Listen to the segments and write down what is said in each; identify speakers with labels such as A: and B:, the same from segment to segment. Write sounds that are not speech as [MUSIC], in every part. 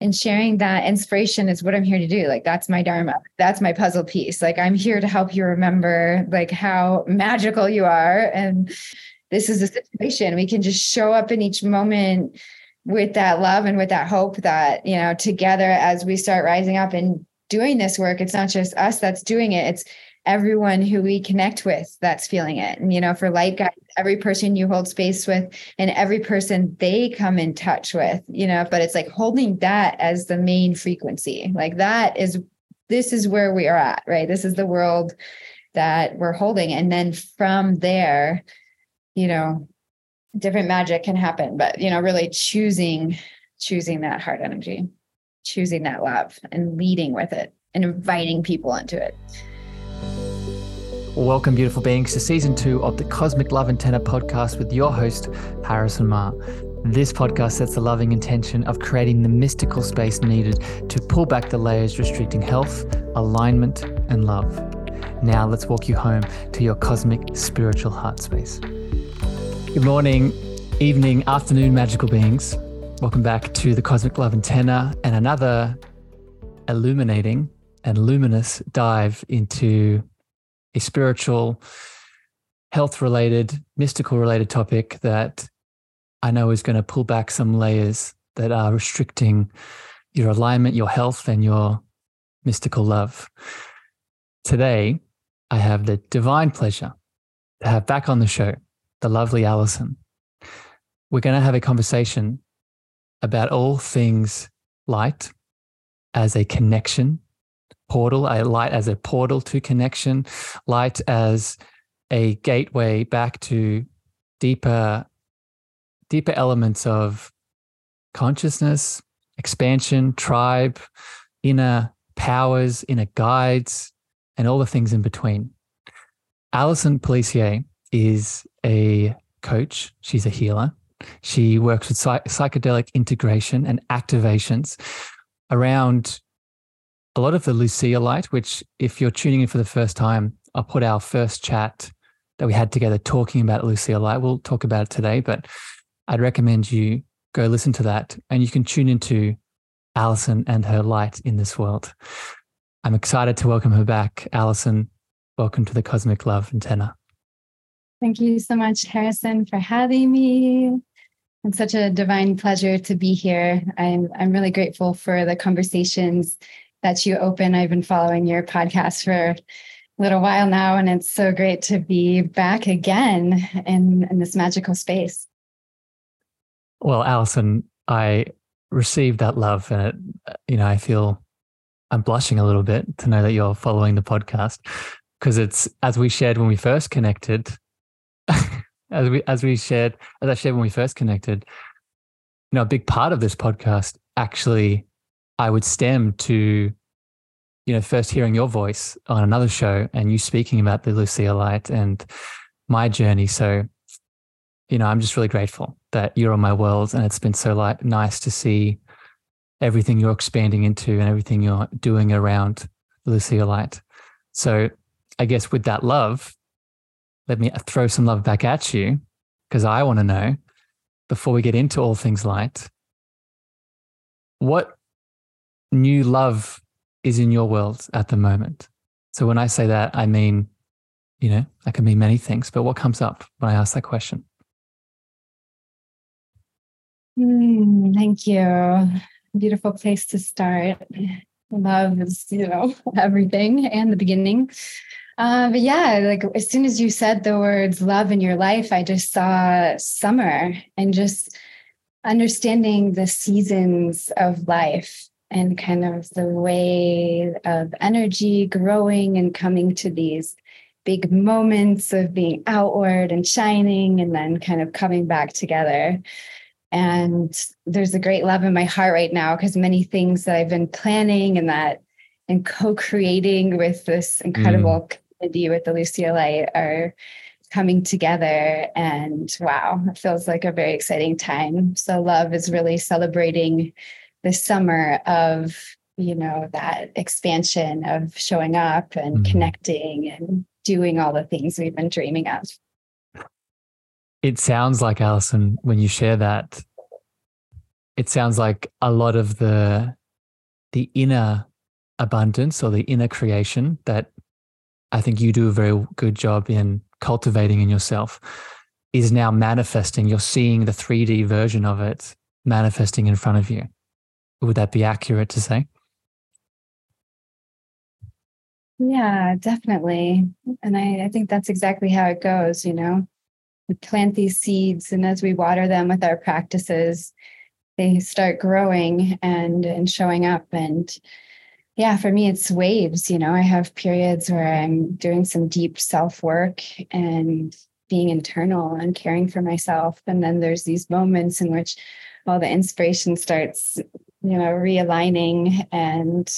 A: And sharing that inspiration is what I'm here to do. Like that's my dharma. That's my puzzle piece. Like I'm here to help you remember like how magical you are and this is a situation we can just show up in each moment with that love and with that hope that you know together as we start rising up and doing this work it's not just us that's doing it it's everyone who we connect with that's feeling it. And you know for light guides every person you hold space with and every person they come in touch with you know but it's like holding that as the main frequency. Like that is this is where we are at right? This is the world that we're holding. And then from there you know different magic can happen but you know really choosing choosing that heart energy choosing that love and leading with it and inviting people into it
B: Welcome, beautiful beings, to season two of the Cosmic Love Antenna podcast with your host, Harrison Ma. This podcast sets the loving intention of creating the mystical space needed to pull back the layers restricting health, alignment, and love. Now, let's walk you home to your cosmic spiritual heart space. Good morning, evening, afternoon, magical beings. Welcome back to the Cosmic Love Antenna and another illuminating and luminous dive into a spiritual, health related, mystical related topic that I know is going to pull back some layers that are restricting your alignment, your health, and your mystical love. Today, I have the divine pleasure to have back on the show the lovely Allison. We're going to have a conversation about all things light as a connection portal, a light as a portal to connection, light as a gateway back to deeper deeper elements of consciousness, expansion, tribe, inner powers, inner guides, and all the things in between. Allison Pelissier is a coach, she's a healer. She works with psych- psychedelic integration and activations around a lot of the Lucia light, which, if you're tuning in for the first time, I'll put our first chat that we had together talking about Lucia light. We'll talk about it today, but I'd recommend you go listen to that and you can tune into Allison and her light in this world. I'm excited to welcome her back. Allison, welcome to the Cosmic Love Antenna.
A: Thank you so much, Harrison, for having me. It's such a divine pleasure to be here. I'm I'm really grateful for the conversations that you open. I've been following your podcast for a little while now, and it's so great to be back again in, in this magical space.
B: Well, Allison, I received that love, and it, you know, I feel I'm blushing a little bit to know that you're following the podcast because it's as we shared when we first connected. [LAUGHS] as we as we shared as I shared when we first connected, you know, a big part of this podcast actually I would stem to, you know, first hearing your voice on another show and you speaking about the Lucia light and my journey. So, you know, I'm just really grateful that you're on my world and it's been so like nice to see everything you're expanding into and everything you're doing around Lucia light. So I guess with that love, let me throw some love back at you because I want to know before we get into all things light, what new love is in your world at the moment? So when I say that, I mean, you know, that can mean many things, but what comes up when I ask that question?
A: Mm, thank you. Beautiful place to start. Love is, you know, [LAUGHS] everything and the beginning. Uh, but yeah, like as soon as you said the words love in your life, I just saw summer and just understanding the seasons of life and kind of the way of energy growing and coming to these big moments of being outward and shining and then kind of coming back together. And there's a great love in my heart right now because many things that I've been planning and that and co-creating with this incredible mm. community with the Lucia Light are coming together and wow it feels like a very exciting time so love is really celebrating the summer of you know that expansion of showing up and mm-hmm. connecting and doing all the things we've been dreaming of
B: it sounds like allison when you share that it sounds like a lot of the the inner abundance or the inner creation that I think you do a very good job in cultivating in yourself is now manifesting. You're seeing the 3D version of it manifesting in front of you. Would that be accurate to say?
A: Yeah, definitely. And I, I think that's exactly how it goes, you know. We plant these seeds and as we water them with our practices, they start growing and and showing up. And yeah, for me it's waves, you know. I have periods where I'm doing some deep self-work and being internal and caring for myself. And then there's these moments in which all the inspiration starts, you know, realigning and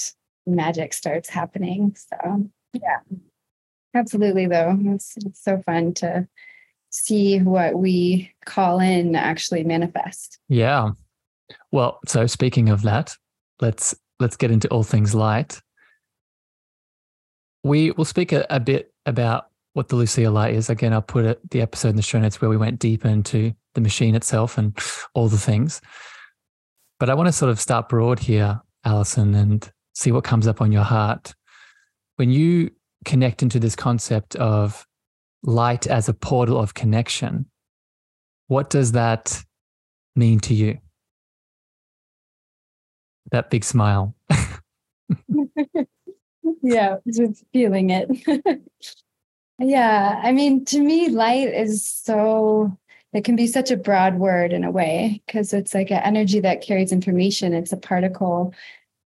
A: magic starts happening. So yeah, absolutely. Though it's, it's so fun to see what we call in actually manifest.
B: Yeah. Well, so speaking of that, let's let's get into all things light. We will speak a, a bit about what the Lucia light is. Again, I'll put it, the episode in the show notes where we went deep into the machine itself and all the things. But I want to sort of start broad here, Allison, and see what comes up on your heart. When you connect into this concept of light as a portal of connection, what does that mean to you? That big smile. [LAUGHS]
A: yeah, just feeling it. [LAUGHS] yeah, I mean, to me, light is so it can be such a broad word in a way because it's like an energy that carries information it's a particle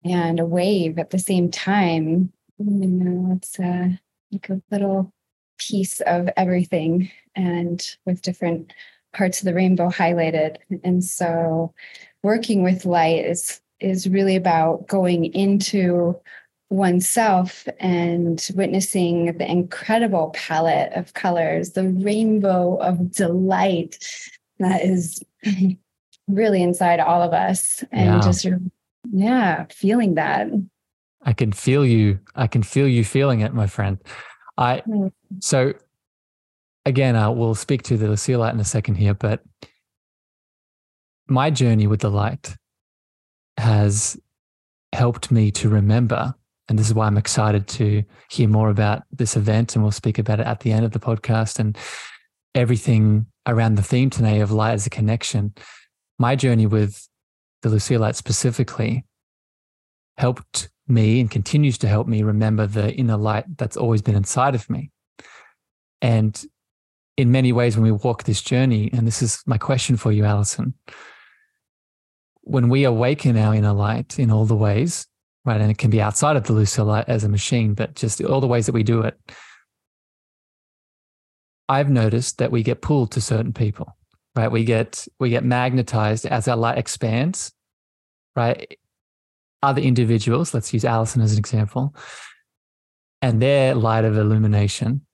A: and a wave at the same time. You know, it's a, like a little piece of everything and with different parts of the rainbow highlighted. And so working with light is is really about going into oneself and witnessing the incredible palette of colors, the rainbow of delight that is [LAUGHS] really inside all of us and yeah. just yeah, feeling that.
B: I can feel you. I can feel you feeling it, my friend. I mm. so again, uh, we'll speak to the Lucia light in a second here, but my journey with the light has helped me to remember, and this is why I'm excited to hear more about this event, and we'll speak about it at the end of the podcast and everything around the theme today of light as a connection. My journey with the Lucia light specifically helped me and continues to help me remember the inner light that's always been inside of me. And in many ways, when we walk this journey, and this is my question for you, Allison, when we awaken our inner light in all the ways, right, and it can be outside of the Lucia light as a machine, but just all the ways that we do it, I've noticed that we get pulled to certain people right? We get we get magnetized as our light expands, right? Other individuals, let's use Allison as an example, and their light of illumination.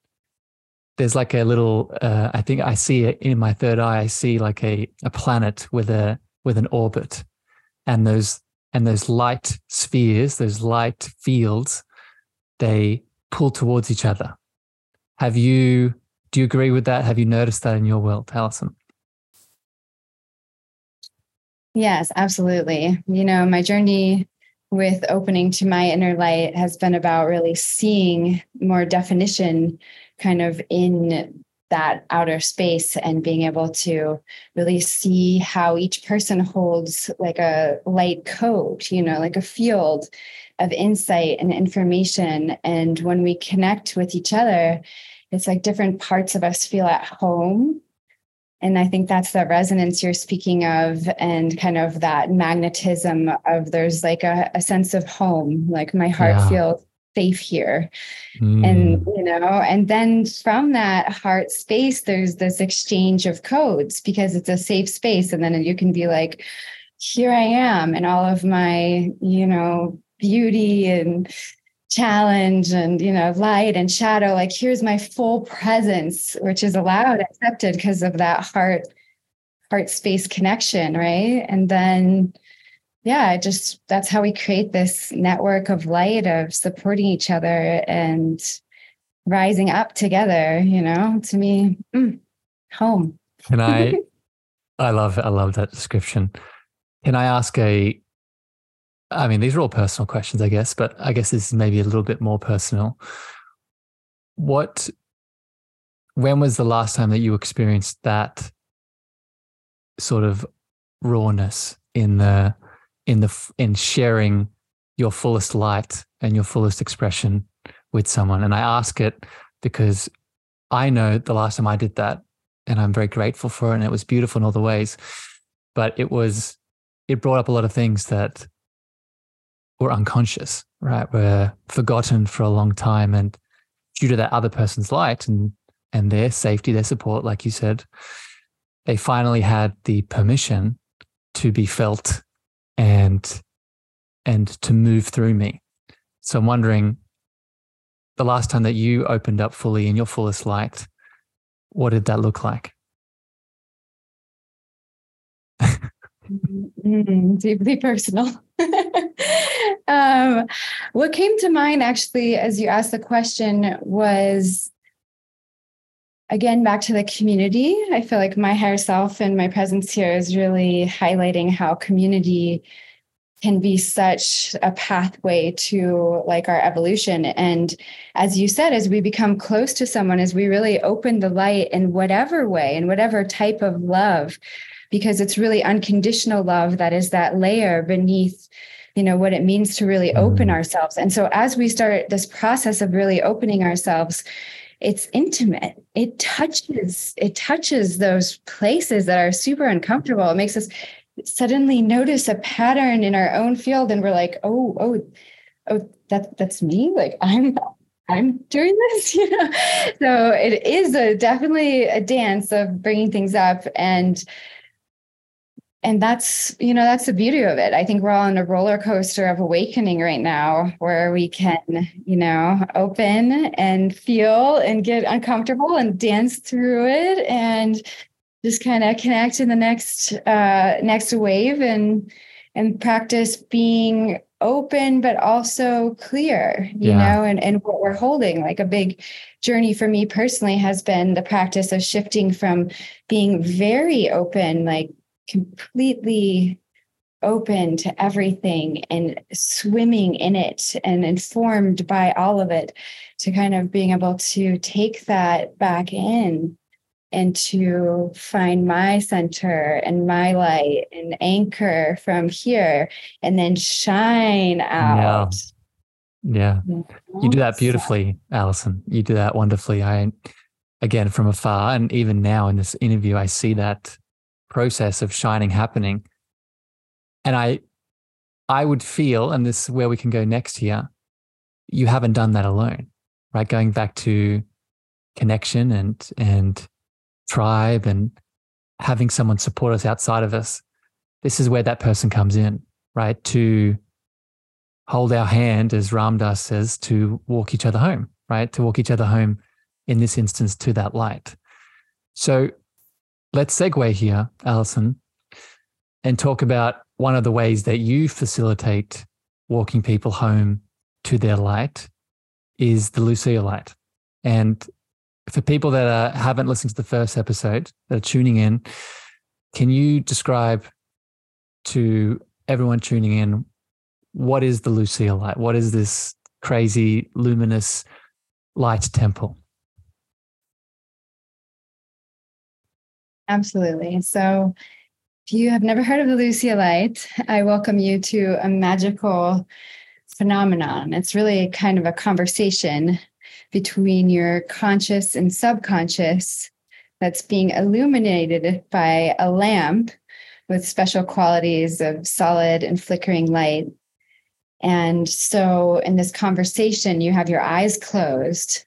B: There's like a little, uh, I think I see it in my third eye. I see like a a planet with a with an orbit, and those and those light spheres, those light fields, they pull towards each other. Have you? Do you agree with that? Have you noticed that in your world, Allison?
A: Yes, absolutely. You know, my journey with opening to my inner light has been about really seeing more definition kind of in that outer space and being able to really see how each person holds like a light coat, you know, like a field of insight and information. And when we connect with each other, it's like different parts of us feel at home and I think that's the resonance you're speaking of, and kind of that magnetism of there's like a, a sense of home, like my heart yeah. feels safe here. Mm. And, you know, and then from that heart space, there's this exchange of codes because it's a safe space. And then you can be like, here I am, and all of my, you know, beauty and challenge and you know light and shadow like here's my full presence which is allowed accepted because of that heart heart space connection right and then yeah I just that's how we create this network of light of supporting each other and rising up together you know to me mm, home
B: and i [LAUGHS] i love i love that description Can I ask a? I mean, these are all personal questions, I guess, but I guess this is maybe a little bit more personal. What, when was the last time that you experienced that sort of rawness in the, in the, in sharing your fullest light and your fullest expression with someone? And I ask it because I know the last time I did that, and I'm very grateful for it, and it was beautiful in all the ways, but it was it brought up a lot of things that were unconscious, right? Were forgotten for a long time. And due to that other person's light and and their safety, their support, like you said, they finally had the permission to be felt and and to move through me. So I'm wondering the last time that you opened up fully in your fullest light, what did that look like?
A: Mm, [LAUGHS] deeply personal. [LAUGHS] um, what came to mind actually as you asked the question was again back to the community. I feel like my higher self and my presence here is really highlighting how community can be such a pathway to like our evolution and as you said as we become close to someone as we really open the light in whatever way in whatever type of love because it's really unconditional love that is that layer beneath you know what it means to really open mm. ourselves and so as we start this process of really opening ourselves it's intimate. It touches it touches those places that are super uncomfortable. It makes us suddenly notice a pattern in our own field and we're like oh oh oh that that's me? Like i'm i'm doing this? [LAUGHS] You know? So it is a definitely a dance of bringing things up and and that's you know that's the beauty of it i think we're all on a roller coaster of awakening right now where we can you know open and feel and get uncomfortable and dance through it and just kind of connect in the next uh next wave and and practice being open but also clear you yeah. know and and what we're holding like a big journey for me personally has been the practice of shifting from being very open like completely open to everything and swimming in it and informed by all of it to kind of being able to take that back in and to find my center and my light and anchor from here and then shine out.
B: Yeah. yeah. You do that beautifully, Allison. You do that wonderfully. I again from afar and even now in this interview I see that process of shining happening. And I I would feel, and this is where we can go next here, you haven't done that alone, right? Going back to connection and and tribe and having someone support us outside of us. This is where that person comes in, right? To hold our hand, as Ram Dass says, to walk each other home, right? To walk each other home in this instance to that light. So let's segue here, Allison, and talk about one of the ways that you facilitate walking people home to their light is the Lucia light. And for people that uh, haven't listened to the first episode, that are tuning in, can you describe to everyone tuning in what is the Lucia light? What is this crazy luminous light temple?
A: Absolutely. So, if you have never heard of the Lucia Light, I welcome you to a magical phenomenon. It's really kind of a conversation between your conscious and subconscious that's being illuminated by a lamp with special qualities of solid and flickering light. And so, in this conversation, you have your eyes closed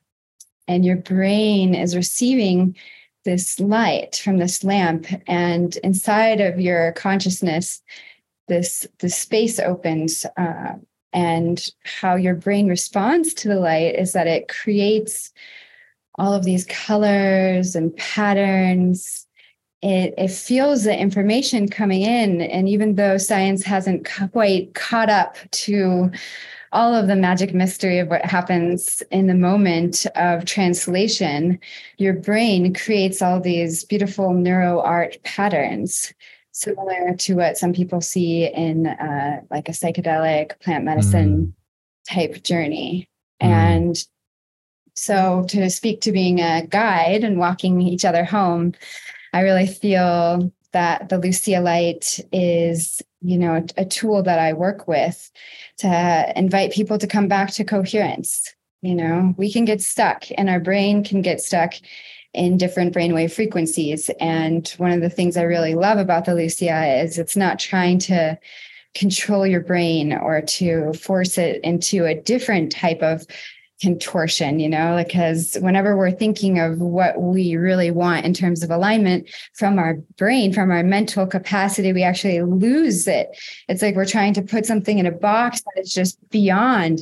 A: and your brain is receiving this light from this lamp and inside of your consciousness this this space opens uh, and how your brain responds to the light is that it creates all of these colors and patterns. It, it feels the information coming in and even though science hasn't quite caught up to all of the magic mystery of what happens in the moment of translation, your brain creates all these beautiful neuro art patterns similar to what some people see in uh, like a psychedelic plant medicine mm. type journey. Mm. And so, to speak to being a guide and walking each other home, I really feel that the Lucia light is, you know, a tool that I work with to invite people to come back to coherence. You know, we can get stuck and our brain can get stuck in different brainwave frequencies. And one of the things I really love about the Lucia is it's not trying to control your brain or to force it into a different type of contortion, you know, because whenever we're thinking of what we really want in terms of alignment from our brain, from our mental capacity, we actually lose it. It's like we're trying to put something in a box that is just beyond.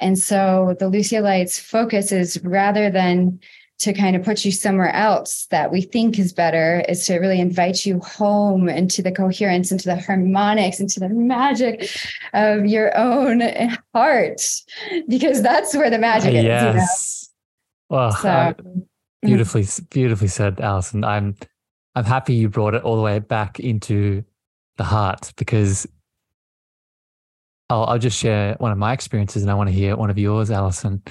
A: And so the Lucia Lights focus is rather than to kind of put you somewhere else that we think is better is to really invite you home into the coherence, into the harmonics, into the magic of your own heart, because that's where the magic is.
B: Yes. You know? Well, so, uh, beautifully, beautifully said, Allison. I'm, I'm happy you brought it all the way back into the heart because I'll, I'll just share one of my experiences and I want to hear one of yours, Allison.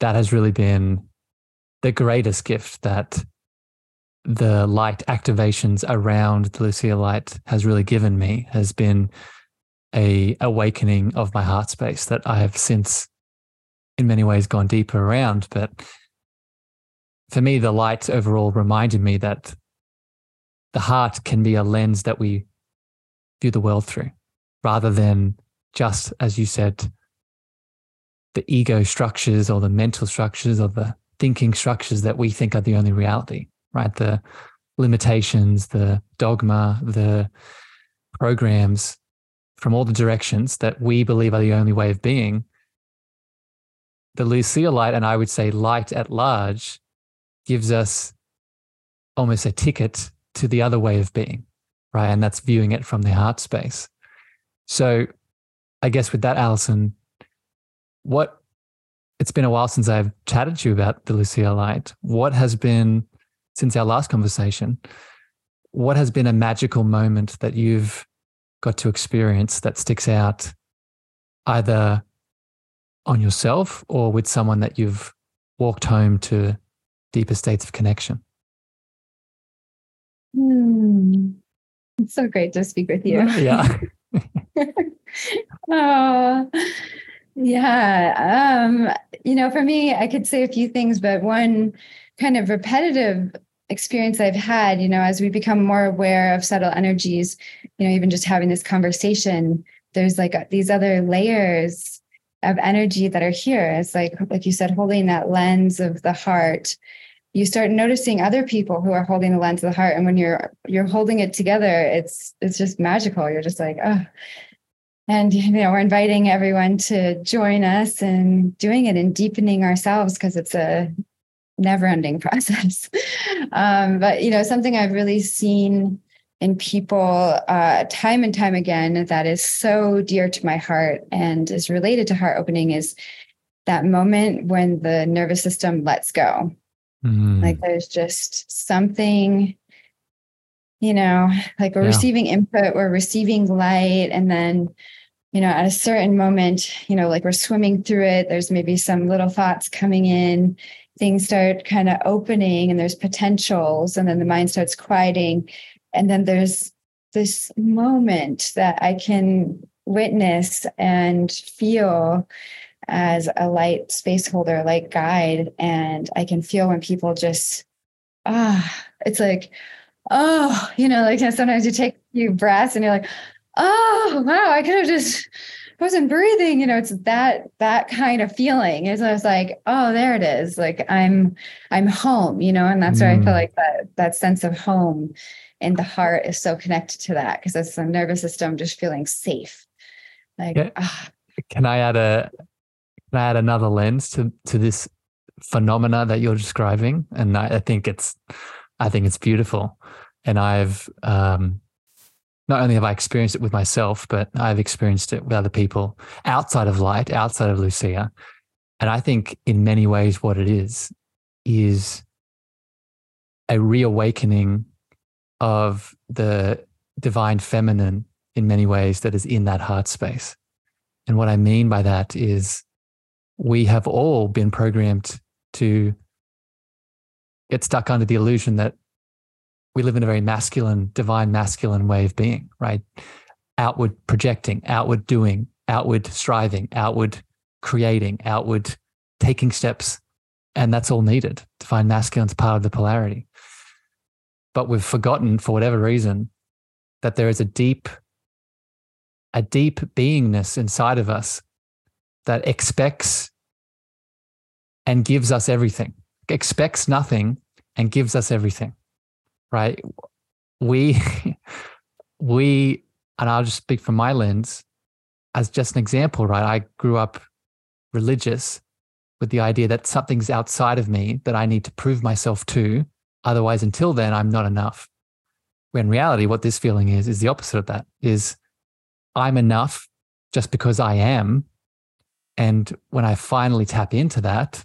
B: That has really been the greatest gift that the light activations around the Lucia light has really given me has been a awakening of my heart space that I have since in many ways gone deeper around. But for me, the light overall reminded me that the heart can be a lens that we view the world through rather than just, as you said, the ego structures or the mental structures or the thinking structures that we think are the only reality, right? The limitations, the dogma, the programs from all the directions that we believe are the only way of being. The Lucia light, and I would say light at large, gives us almost a ticket to the other way of being, right? And that's viewing it from the heart space. So, I guess with that, Allison, what it's been a while since I've chatted to you about the Lucia Light. What has been, since our last conversation, what has been a magical moment that you've got to experience that sticks out either on yourself or with someone that you've walked home to deeper states of connection?
A: Hmm. It's so great to speak with you.
B: Yeah.
A: oh, [LAUGHS] yeah. Um, you know, for me, I could say a few things, but one kind of repetitive experience I've had, you know, as we become more aware of subtle energies, you know, even just having this conversation, there's like these other layers of energy that are here. It's like, like you said, holding that lens of the heart. You start noticing other people who are holding the lens of the heart, and when you're you're holding it together, it's it's just magical. You're just like, oh, and you know we're inviting everyone to join us and doing it and deepening ourselves because it's a never ending [LAUGHS] process um, but you know something i've really seen in people uh, time and time again that is so dear to my heart and is related to heart opening is that moment when the nervous system lets go mm. like there's just something you know like we're yeah. receiving input we're receiving light and then you know at a certain moment you know like we're swimming through it there's maybe some little thoughts coming in things start kind of opening and there's potentials and then the mind starts quieting and then there's this moment that i can witness and feel as a light space holder light guide and i can feel when people just ah it's like oh, you know, like sometimes you take a few breaths and you're like, oh, wow, I could have just wasn't breathing. You know, it's that that kind of feeling. It's I was like, oh, there it is. Like I'm I'm home, you know, and that's mm. where I feel mm. like that that sense of home in the heart is so connected to that because it's the nervous system just feeling safe. Like
B: yeah. oh. can I add a can I add another lens to to this phenomena that you're describing? And I, I think it's I think it's beautiful. And I've um, not only have I experienced it with myself, but I've experienced it with other people outside of light, outside of Lucia. And I think in many ways, what it is, is a reawakening of the divine feminine in many ways that is in that heart space. And what I mean by that is we have all been programmed to get stuck under the illusion that we live in a very masculine, divine masculine way of being, right? Outward projecting, outward doing, outward striving, outward creating, outward taking steps. And that's all needed. Divine masculine's part of the polarity. But we've forgotten, for whatever reason, that there is a deep, a deep beingness inside of us that expects and gives us everything, expects nothing and gives us everything right? We, [LAUGHS] we, and I'll just speak from my lens as just an example, right? I grew up religious with the idea that something's outside of me that I need to prove myself to. Otherwise, until then, I'm not enough. When reality, what this feeling is, is the opposite of that is I'm enough just because I am. And when I finally tap into that,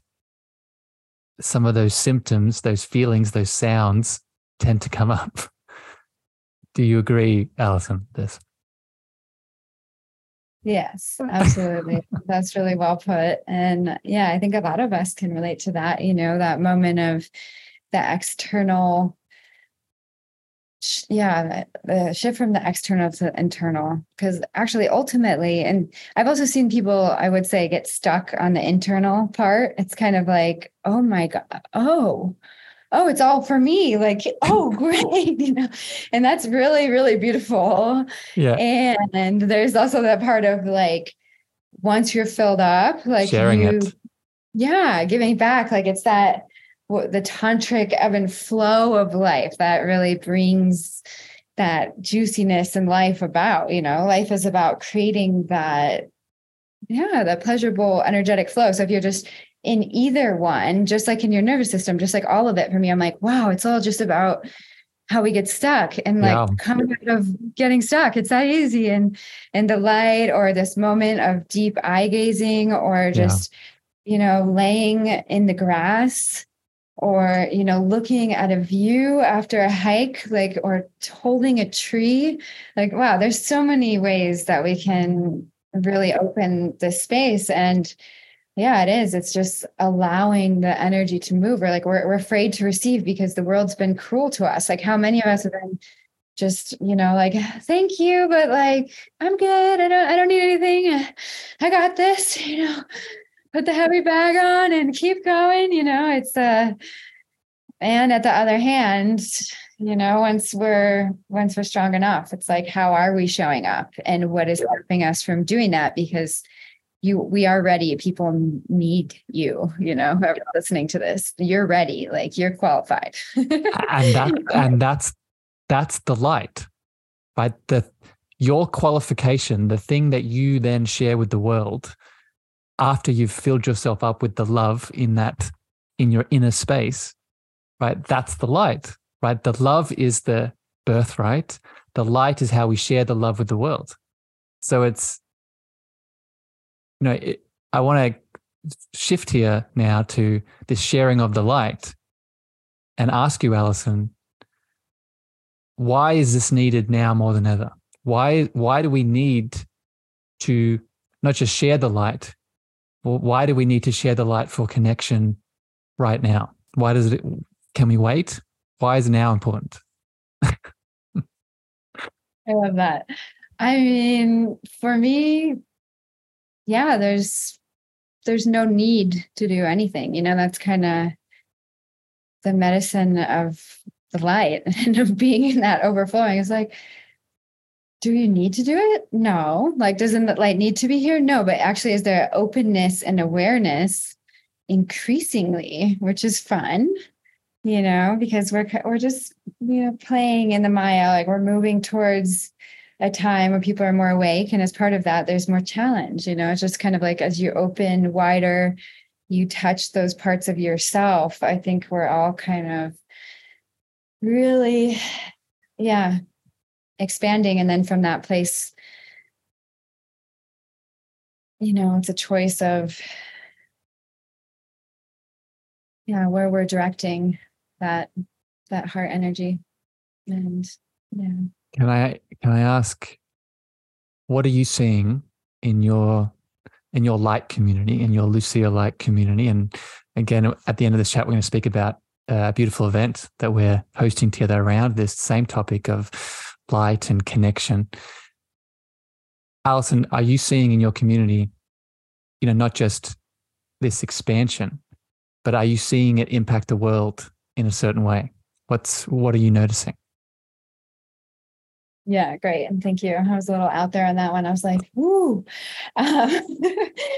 B: some of those symptoms, those feelings, those sounds tend to come up. Do you agree, Allison, this?
A: Yes, absolutely. [LAUGHS] That's really well put. And yeah, I think a lot of us can relate to that, you know, that moment of the external yeah the shift from the external to the internal because actually ultimately and i've also seen people i would say get stuck on the internal part it's kind of like oh my god oh oh, it's all for me. Like, [LAUGHS] oh, great, [LAUGHS] you know, and that's really, really beautiful.
B: Yeah.
A: And there's also that part of like, once you're filled up, like
B: sharing
A: you,
B: it.
A: Yeah, giving back. Like it's that the tantric ebb and flow of life that really brings that juiciness in life about. You know, life is about creating that yeah, that pleasurable energetic flow. So if you're just in either one, just like in your nervous system, just like all of it for me, I'm like, wow, it's all just about how we get stuck and like yeah. coming out of getting stuck. It's that easy. And and the light or this moment of deep eye gazing or just, yeah. you know, laying in the grass or you know looking at a view after a hike like or holding a tree like wow there's so many ways that we can really open the space and yeah, it is. It's just allowing the energy to move. Or like we're we're afraid to receive because the world's been cruel to us. Like how many of us have been just, you know, like, thank you, but like I'm good. I don't I don't need anything. I got this, [LAUGHS] you know, put the heavy bag on and keep going. You know, it's uh and at the other hand, you know, once we're once we're strong enough, it's like how are we showing up and what is stopping us from doing that? Because you we are ready. People need you you know listening to this. You're ready. Like you're qualified.
B: And that [LAUGHS] and that's that's the light right? The your qualification the thing that you then share with the world after you've filled yourself up with the love in that in your inner space right? That's the light right? The love is the birthright. The light is how we share the love with the world. So it's you know, it, I want to shift here now to this sharing of the light and ask you, Allison, why is this needed now more than ever? Why, why do we need to not just share the light? Well, why do we need to share the light for connection right now? Why does it, can we wait? Why is now important? [LAUGHS]
A: I love that. I mean, for me, yeah, there's there's no need to do anything. You know, that's kind of the medicine of the light [LAUGHS] and of being in that overflowing. It's like, do you need to do it? No. Like, doesn't the light need to be here? No. But actually, is there openness and awareness increasingly, which is fun, you know, because we're we're just you know playing in the Maya, like we're moving towards a time where people are more awake and as part of that there's more challenge you know it's just kind of like as you open wider you touch those parts of yourself i think we're all kind of really yeah expanding and then from that place you know it's a choice of yeah where we're directing that that heart energy and Yeah.
B: Can I can I ask what are you seeing in your in your light community, in your Lucia light community? And again, at the end of this chat, we're going to speak about a beautiful event that we're hosting together around this same topic of light and connection. Allison, are you seeing in your community, you know, not just this expansion, but are you seeing it impact the world in a certain way? What's what are you noticing?
A: Yeah, great. And thank you. I was a little out there on that one. I was like, woo. Um,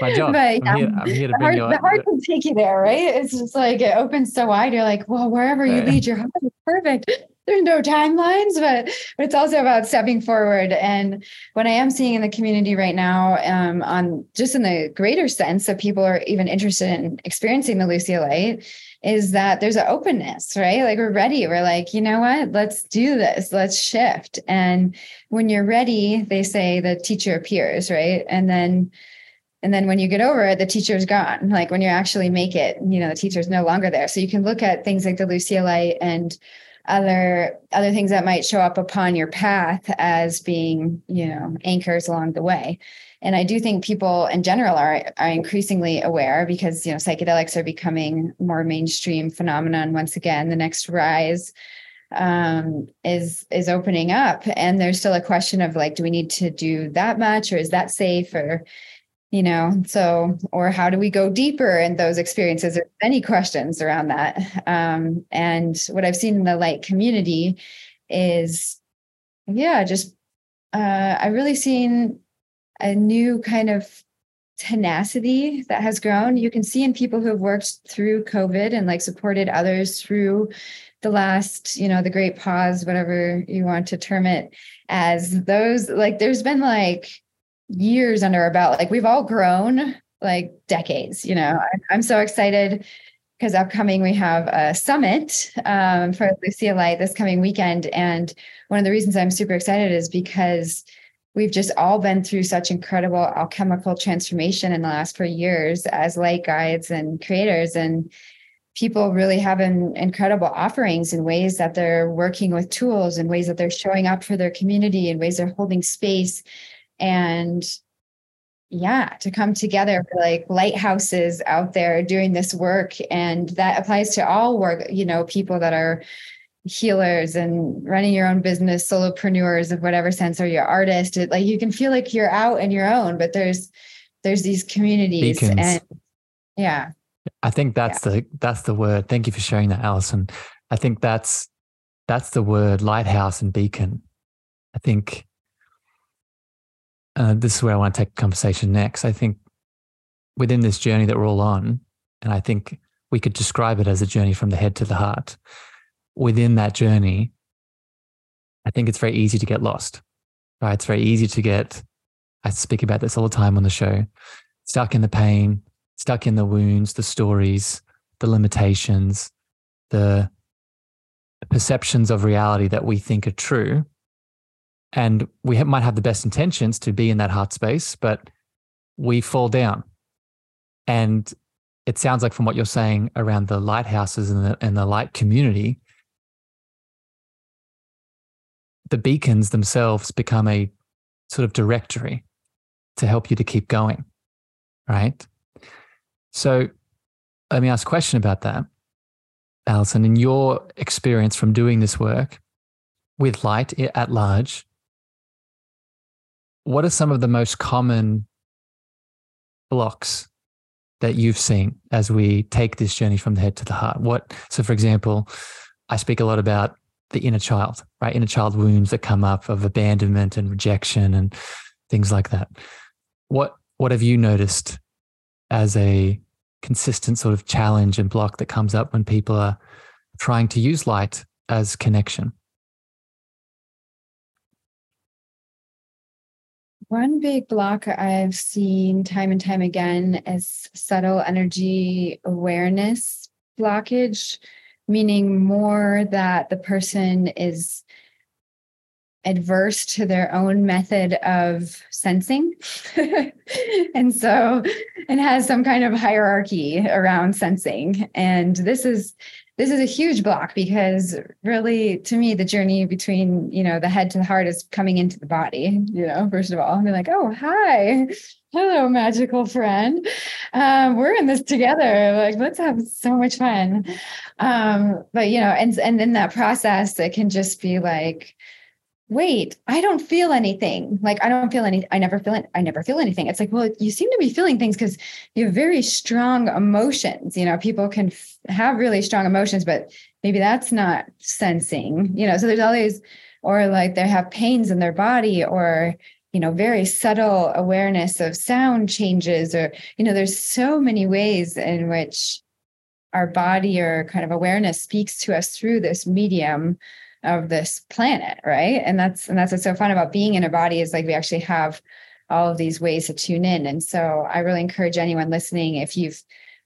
B: My job. But, I'm, here, I'm here to bring
A: the heart, the heart can take you there, right? It's just like it opens so wide. You're like, well, wherever you lead, your heart is perfect. There's no timelines, but, but it's also about stepping forward. And what I am seeing in the community right now, um, on just in the greater sense that people are even interested in experiencing the Lucia Light is that there's an openness, right? Like we're ready. We're like, you know what? Let's do this. Let's shift. And when you're ready, they say the teacher appears, right? And then and then when you get over it, the teacher's gone. Like when you actually make it, you know, the teacher's no longer there. So you can look at things like the Lucia Light and other other things that might show up upon your path as being, you know, anchors along the way. And I do think people in general are are increasingly aware because you know psychedelics are becoming more mainstream phenomenon once again. The next rise um, is is opening up, and there's still a question of like, do we need to do that much, or is that safe, or you know so or how do we go deeper in those experiences? There's many questions around that. Um, and what i've seen in the light community is yeah just uh, i really seen a new kind of tenacity that has grown. You can see in people who have worked through COVID and like supported others through the last, you know, the great pause, whatever you want to term it as those, like, there's been like years under our belt. Like, we've all grown like decades, you know. I'm so excited because upcoming we have a summit um, for Lucia Light this coming weekend. And one of the reasons I'm super excited is because we've just all been through such incredible alchemical transformation in the last four years as light guides and creators and people really have an incredible offerings in ways that they're working with tools in ways that they're showing up for their community in ways they're holding space. And yeah to come together for like lighthouses out there doing this work and that applies to all work you know people that are healers and running your own business, solopreneurs of whatever sense, or your artist. It, like you can feel like you're out and your own, but there's there's these communities Beacons. and yeah.
B: I think that's yeah. the that's the word. Thank you for sharing that, Allison. I think that's that's the word lighthouse and beacon. I think uh, this is where I want to take the conversation next. I think within this journey that we're all on, and I think we could describe it as a journey from the head to the heart within that journey, I think it's very easy to get lost, right? It's very easy to get, I speak about this all the time on the show, stuck in the pain, stuck in the wounds, the stories, the limitations, the perceptions of reality that we think are true. And we might have the best intentions to be in that heart space, but we fall down. And it sounds like from what you're saying around the lighthouses and the, and the light community, the beacons themselves become a sort of directory to help you to keep going. Right. So let me ask a question about that. Allison, in your experience from doing this work with light at large, what are some of the most common blocks that you've seen as we take this journey from the head to the heart? What so for example, I speak a lot about the inner child, right? Inner child wounds that come up of abandonment and rejection and things like that. What what have you noticed as a consistent sort of challenge and block that comes up when people are trying to use light as connection?
A: One big block I've seen time and time again is subtle energy awareness blockage meaning more that the person is adverse to their own method of sensing. [LAUGHS] and so it has some kind of hierarchy around sensing. And this is this is a huge block because really to me the journey between you know the head to the heart is coming into the body you know first of all. And they're like oh hi. Hello magical friend. Um, we're in this together. Like let's have so much fun. Um, but you know and and in that process it can just be like wait i don't feel anything. Like i don't feel any i never feel it i never feel anything. It's like well you seem to be feeling things because you have very strong emotions. You know people can f- have really strong emotions but maybe that's not sensing you know? So there's all these or like they have pains in their body or you know very subtle awareness of sound changes or you know there's so many ways in which our body or kind of awareness speaks to us through this medium of this planet right? And that's and that's what's so fun about being in a body is like we actually have all of these ways to tune in. And so i really encourage anyone listening if you've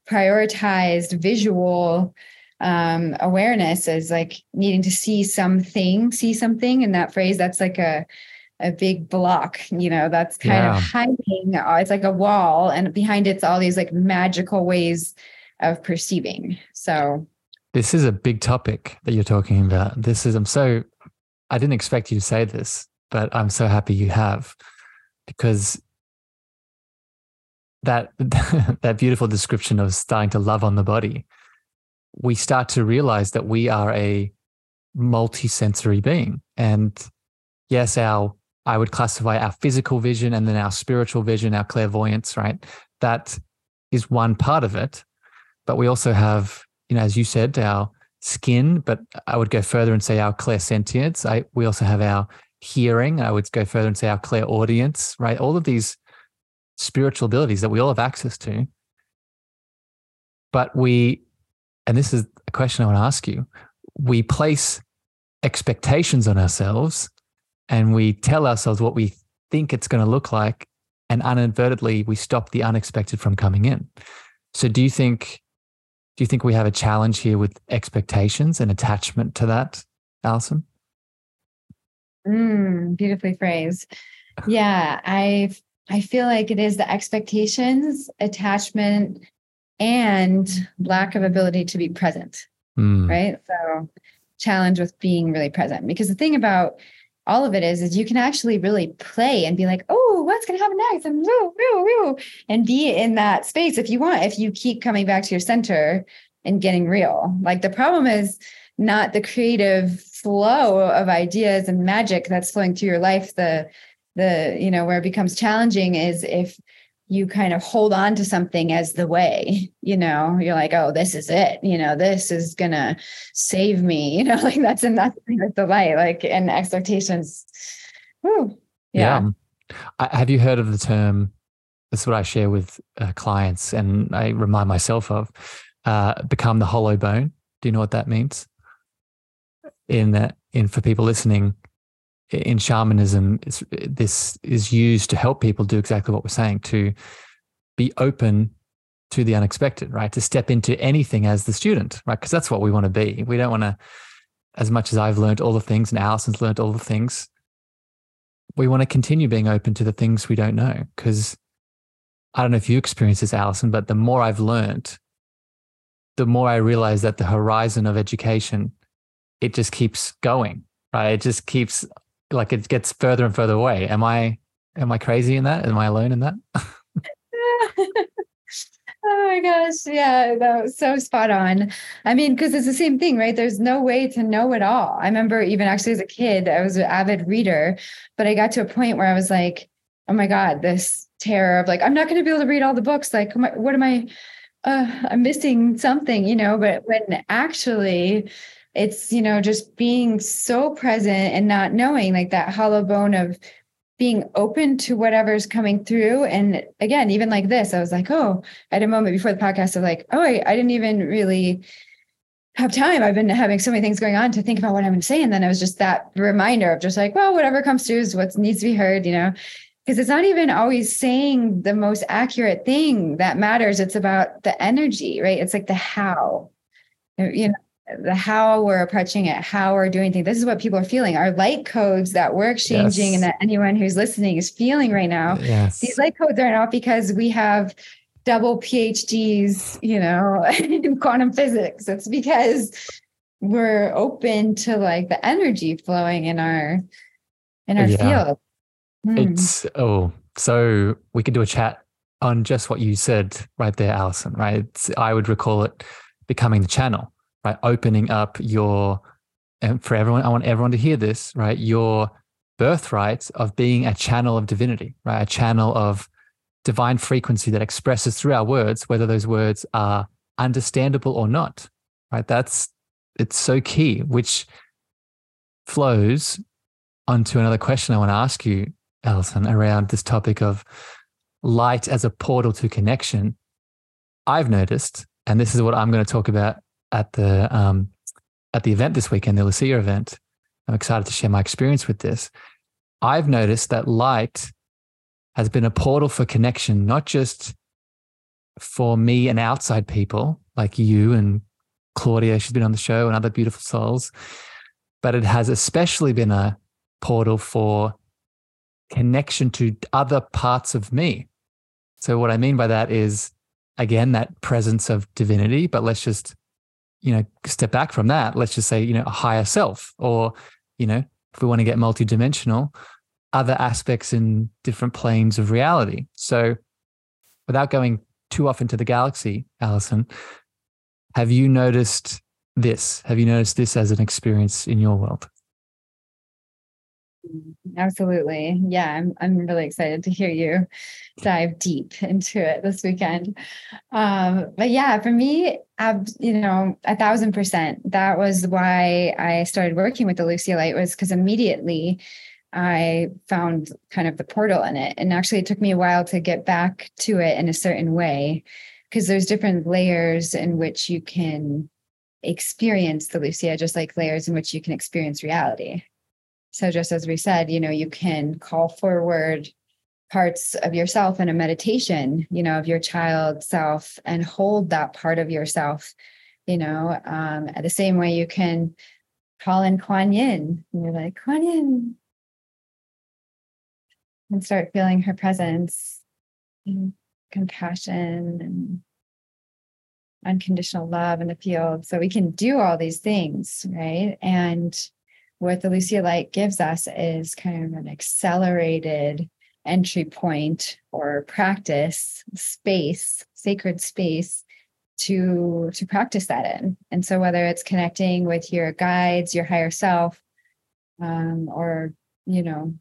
A: prioritized visual um, awareness as like needing to see something see something in that phrase that's like a a big block you know that's kind yeah. of hiding uh, it's like a wall and behind it's all these like magical ways of perceiving. So
B: this is a big topic that you're talking about. This is, I'm so, I didn't expect you to say this, but I'm so happy you have because that, [LAUGHS] that beautiful description of starting to love on the body, we start to realize that we are a multi-sensory being. And yes, our, I would classify our physical vision and then our spiritual vision, our clairvoyance, right? That is one part of it. But we also have you know, as you said, our skin, but I would go further and say our clairsentience. I, we also have our hearing. I would go further and say our clairaudience, right? All of these spiritual abilities that we all have access to. But we, and this is a question I want to ask you, we place expectations on ourselves and we tell ourselves what we think it's going to look like. And inadvertently, we stop the unexpected from coming in. So, do you think do you think we have a challenge here with expectations and attachment to that, Allison?
A: Mm, beautifully phrased. Yeah, I I feel like it is the expectations, attachment, and lack of ability to be present. Mm. Right. So challenge with being really present. Because the thing about all of it is is you can actually really play and be like, oh, what's going to happen next? And woo, woo, woo, and be in that space if you want. If you keep coming back to your center and getting real, like the problem is not the creative flow of ideas and magic that's flowing through your life. The the you know where it becomes challenging is if you kind of hold on to something as the way, you know, you're like, oh, this is it, you know, this is gonna save me, [LAUGHS] you know, like that's and that's the light, like and expectations. Yeah. yeah.
B: I, have you heard of the term? That's what I share with uh, clients, and I remind myself of uh, become the hollow bone. Do you know what that means? In that, in for people listening, in shamanism, this is used to help people do exactly what we're saying to be open to the unexpected, right? To step into anything as the student, right? Because that's what we want to be. We don't want to, as much as I've learned all the things and Allison's learned all the things, we want to continue being open to the things we don't know. Because I don't know if you experience this, Allison, but the more I've learned, the more I realize that the horizon of education, it just keeps going, right? It just keeps like it gets further and further away. Am I am I crazy in that? Am I alone in that? [LAUGHS] [LAUGHS]
A: Oh my gosh. Yeah, that was so spot on. I mean, because it's the same thing, right? There's no way to know it all. I remember even actually as a kid, I was an avid reader, but I got to a point where I was like, oh my God, this terror of like, I'm not going to be able to read all the books. Like, what am I? Uh, I'm missing something, you know, but when actually it's you know just being so present and not knowing like that hollow bone of being open to whatever's coming through. And again even like this i was like oh at a moment before the podcast of like oh I, I didn't even really have time. I've been having so many things going on to think about what i'm going to say. And then it was just that reminder of just like well whatever comes through is what needs to be heard you know? Because it's not even always saying the most accurate thing that matters. It's about the energy right? It's like the how you know how we're approaching it, how we're doing things. This is what people are feeling. Our light codes that we're exchanging yes. and that anyone who's listening is feeling right now. Yes. These light codes are not because we have double PhDs, you know, [LAUGHS] in quantum physics. It's because we're open to like the energy flowing in our in our yeah. field.
B: Hmm. It's oh, so we could do a chat on just what you said right there, Allison, Right? It's, I would recall it becoming the channel, right? Opening up your and for everyone, I want everyone to hear this, right? Your birthright of being a channel of divinity, right? A channel of divine frequency that expresses through our words, whether those words are understandable or not, right? That's it's so key, which flows onto another question I want to ask you, Allison, around this topic of light as a portal to connection. I've noticed, and this is what I'm going to talk about at the um, at the event this weekend, the Lucia event. I'm excited to share my experience with this. I've noticed that light has been a portal for connection, not just for me and outside people like you and Claudia, she's been on the show, and other beautiful souls, but it has especially been a portal for connection to other parts of me. So, what I mean by that is, again, that presence of divinity, but let's just, you know, step back from that. Let's just say, you know, a higher self, or, you know, if we want to get multidimensional, other aspects in different planes of reality. So, without going too off into the galaxy, allison have you noticed this? Have you noticed this as an experience in your world?
A: Absolutely. Yeah, I'm I'm really excited to hear you dive deep into it this weekend. Um, but yeah, for me, I've, you know, a thousand percent. That was why I started working with the Lucia Light was because immediately I found kind of the portal in it. And actually it took me a while to get back to it in a certain way because there's different layers in which you can experience the Lucia, just like layers in which you can experience reality. So, just as we said, you know, you can call forward parts of yourself in a meditation, you know, of your child self and hold that part of yourself, you know, um, the same way you can call in Kuan Yin. And you're like, Kuan Yin. And start feeling her presence and compassion and unconditional love in the field. So we can do all these things, right? And what the Lucia Light gives us is kind of an accelerated entry point or practice space, sacred space to to practice that in. And so whether it's connecting with your guides, your higher self, um, or you know,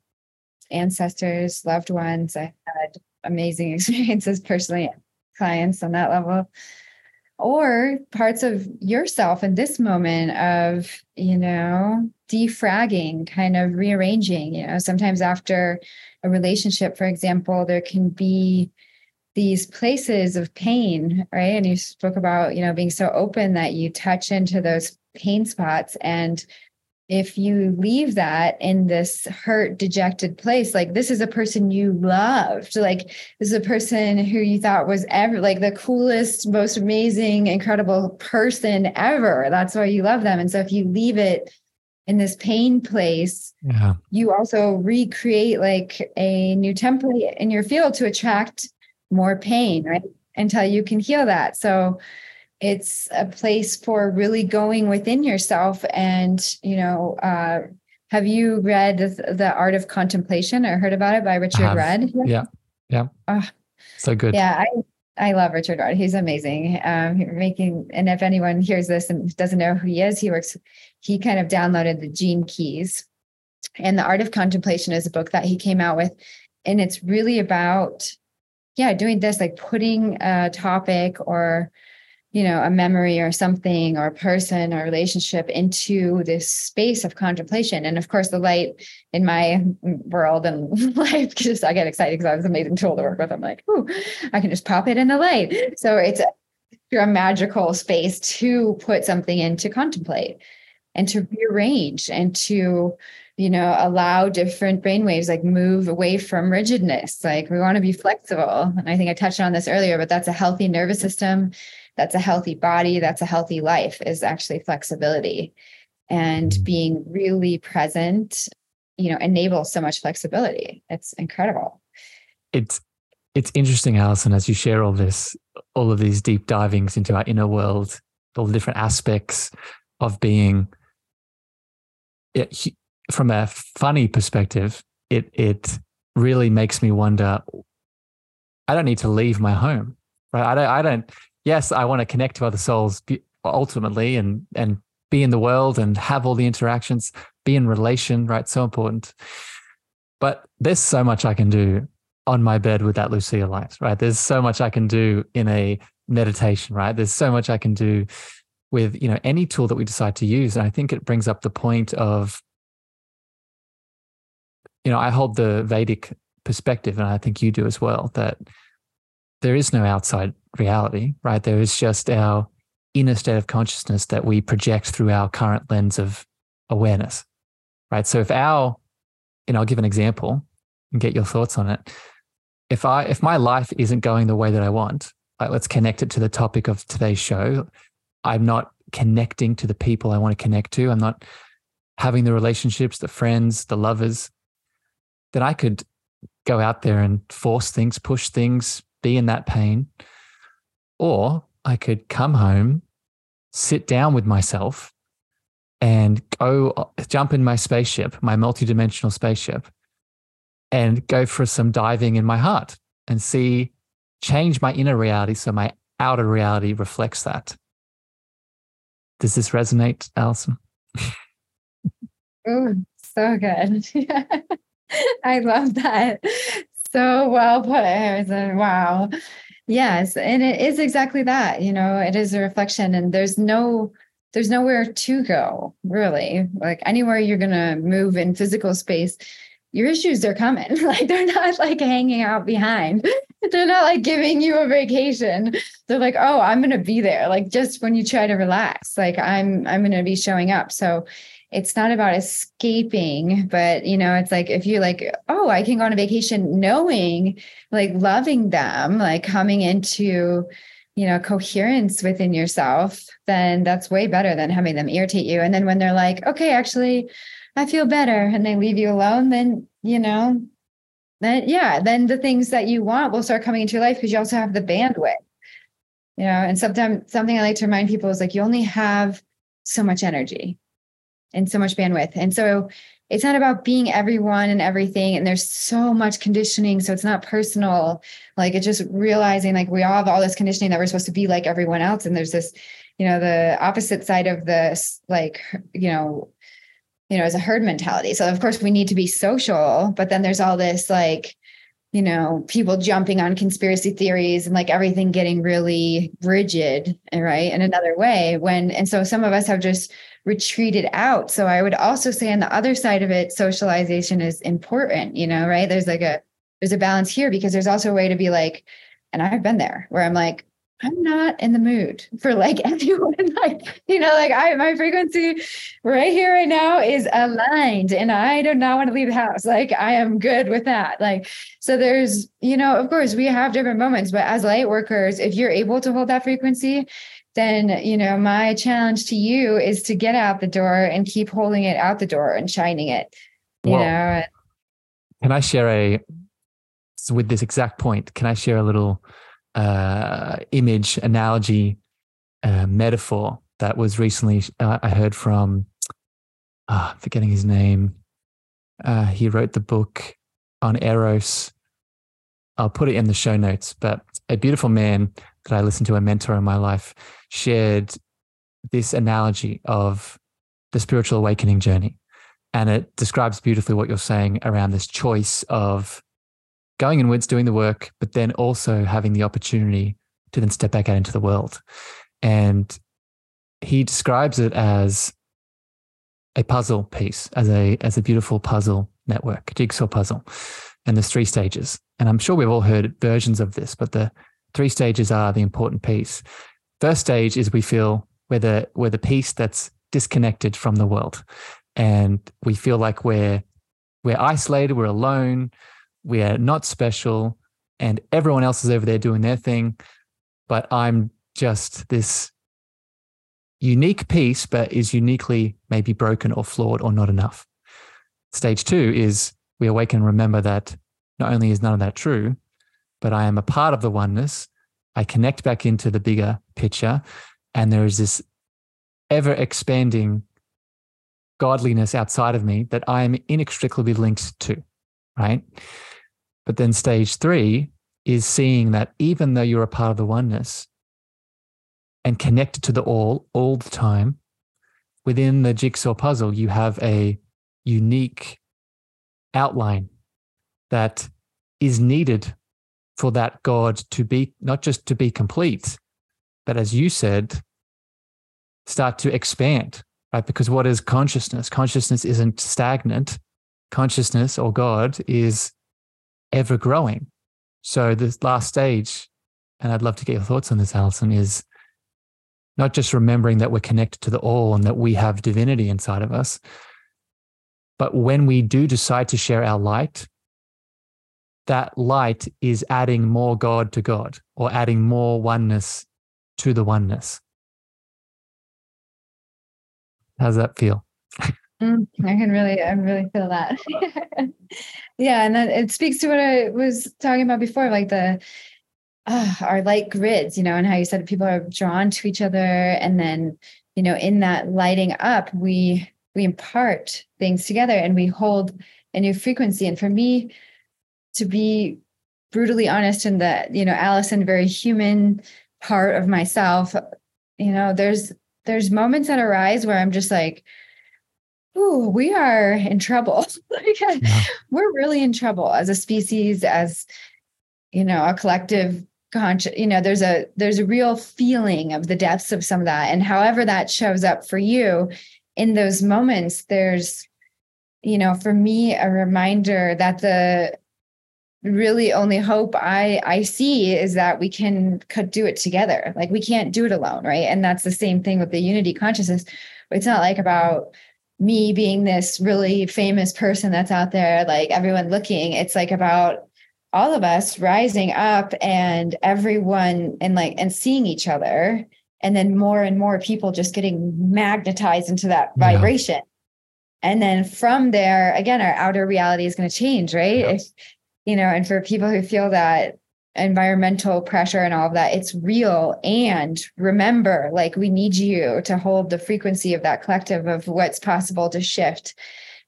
A: ancestors, loved ones, I had amazing [LAUGHS] experiences personally, clients on that level, or parts of yourself in this moment of, you know, defragging, kind of rearranging. You know, sometimes after a relationship, for example, there can be these places of pain, right? And you spoke about, you know, being so open that you touch into those pain spots and if you leave that in this hurt, dejected place, like this is a person you loved, like this is a person who you thought was ever like the coolest, most amazing, incredible person ever. That's why you love them. And so if you leave it in this pain place, yeah. you also recreate like a new template in your field to attract more pain, right? Until you can heal that. So it's a place for really going within yourself and you know uh, have you read the art of contemplation or heard about it by richard rudd?
B: Yeah. Yeah. Oh, so good.
A: Yeah i I love Richard Rudd. He's amazing. Um, making, and if anyone hears this and doesn't know who he is, he works. He kind of downloaded the Gene Keys, and the Art of Contemplation is a book that he came out with, and it's really about, yeah, doing this like putting a topic or you know a memory or something or a person or relationship into this space of contemplation. And of course the light in my world and [LAUGHS] life just i get excited because i was an amazing tool to work with. I'm like ooh i can just pop it in the light. So it's a, a magical space to put something in to contemplate and to rearrange and to you know allow different brain waves like move away from rigidness. Like we want to be flexible. And i think i touched on this earlier but that's a healthy nervous system that's a healthy body that's a healthy life is actually flexibility and being really present you know enables so much flexibility it's incredible
B: it's it's interesting, Allison, as you share all this, all of these deep divings into our inner world, all the different aspects of being. It, from a funny perspective, it it really makes me wonder. I don't need to leave my home, right? I don't. I don't. Yes, I want to connect to other souls ultimately, and and be in the world and have all the interactions, be in relation, right? So important. But there's so much I can do on my bed with that Lucia light, right? There's so much I can do in a meditation, right? There's so much I can do with, you know, any tool that we decide to use. And I think it brings up the point of, you know, I hold the Vedic perspective, and I think you do as well, that there is no outside reality, right? There is just our inner state of consciousness that we project through our current lens of awareness, right? So if our, and I'll give an example and get your thoughts on it if I if my life isn't going the way that I want, like let's connect it to the topic of today's show. I'm not connecting to the people I want to connect to. I'm not having the relationships, the friends, the lovers. Then I could go out there and force things, push things, be in that pain. Or I could come home, sit down with myself, and go uh, jump in my spaceship, my multidimensional spaceship, and go for some diving in my heart and see, change my inner reality so my outer reality reflects that. Does this resonate, Allison?
A: oh, so good. [LAUGHS] I love that. So well put. Said, wow. Yes. And it is exactly that. You know, it is a reflection, and there's no, there's nowhere to go really like anywhere you're going to move in physical space your issues are coming. [LAUGHS] like they're not like hanging out behind. [LAUGHS] they're not like giving you a vacation. They're like, oh, I'm gonna be there. Like just when you try to relax, like I'm I'm gonna be showing up. So it's not about escaping, but you know, it's like if you're like, oh, I can go on a vacation knowing, like loving them, like coming into you know coherence within yourself then that's way better than having them irritate you and then when they're like okay actually I feel better and they leave you alone, then, you know, then yeah, then the things that you want will start coming into your life because you also have the bandwidth. You know, and sometimes something I like to remind people is like you only have so much energy and so much bandwidth. And so it's not about being everyone and everything. And there's so much conditioning. So it's not personal. Like it's just realizing like we all have all this conditioning that we're supposed to be like everyone else. And there's this, you know, the opposite side of this, like, you know, you know, as a herd mentality. So of course we need to be social, but then there's all this like, you know, people jumping on conspiracy theories and like everything getting really rigid, eh, right? In another way. When and so some of us have just retreated out. So I would also say on the other side of it, socialization is important, you know, right? There's like a there's a balance here because there's also a way to be like, and I've been there where I'm like, I'm not in the mood for like [LAUGHS] anyone. Like, you know, like I my frequency right here right now is aligned and I do not want to leave the house. Like I am good with that. Like, so there's, you know, of course we have different moments, but as light workers, if you're able to hold that frequency, then you know, my challenge to you is to get out the door and keep holding it out the door and shining it. You well, know.
B: Can I share a with this exact point? Can I share a little uh, image, analogy, uh, metaphor that was recently uh, I heard from, uh, forgetting his name. Uh, he wrote the book on Eros. I'll put it in the show notes, but a beautiful man that I listened to, a mentor in my life, shared this analogy of the spiritual awakening journey. And it describes beautifully what you're saying around this choice of going inwards, doing the work, but then also having the opportunity to then step back out into the world. And he describes it as a puzzle piece, as a as a beautiful puzzle network, jigsaw puzzle. And there's three stages. And I'm sure we've all heard versions of this, but the three stages are the important piece. First stage is we feel we're the we're the piece that's disconnected from the world. And we feel like we're we're isolated, we're alone, we are not special and everyone else is over there doing their thing but i'm just this unique piece but is uniquely maybe broken or flawed or not enough stage two is we awaken and remember that not only is none of that true but I am a part of the oneness. I connect back into the bigger picture. And there is this ever expanding godliness outside of me that I am inextricably linked to, right? But then stage three is seeing that even though you're a part of the oneness and connected to the all all the time, within the jigsaw puzzle, you have a unique outline that is needed for that God to be not just to be complete, but as you said, start to expand, right? Because what is consciousness? Consciousness isn't stagnant. Consciousness or God is ever growing. So this last stage, and I'd love to get your thoughts on this, Allison, is not just remembering that we're connected to the all and that we have divinity inside of us, but when we do decide to share our light, that light is adding more God to God or adding more oneness to the oneness. How's that feel? [LAUGHS]
A: Mm, I can really, I really feel that. [LAUGHS] yeah, and that it speaks to what I was talking about before, like the uh, our light grids, you know, and how you said people are drawn to each other, and then you know, in that lighting up, we we impart things together, and we hold a new frequency. And for me, to be brutally honest, in that you know, Allison, very human part of myself, you know, there's there's moments that arise where I'm just like, ooh, we are in trouble. [LAUGHS] like, uh, yeah. We're really in trouble as a species, as you know, a collective conscious, you know, there's a there's a real feeling of the depths of some of that. And however that shows up for you in those moments, there's, you know, for me, a reminder that the really only hope I I see is that we can could do it together. Like we can't do it alone, right? And that's the same thing with the unity consciousness. It's not like about me being this really famous person that's out there, like everyone looking. It's like about all of us rising up and everyone and like and seeing each other and then more and more people just getting magnetized into that yeah. vibration and then from there again our outer reality is going to change right yeah. if you know, and for people who feel that environmental pressure and all of that, it's real. And remember, like, we need you to hold the frequency of that collective of what's possible to shift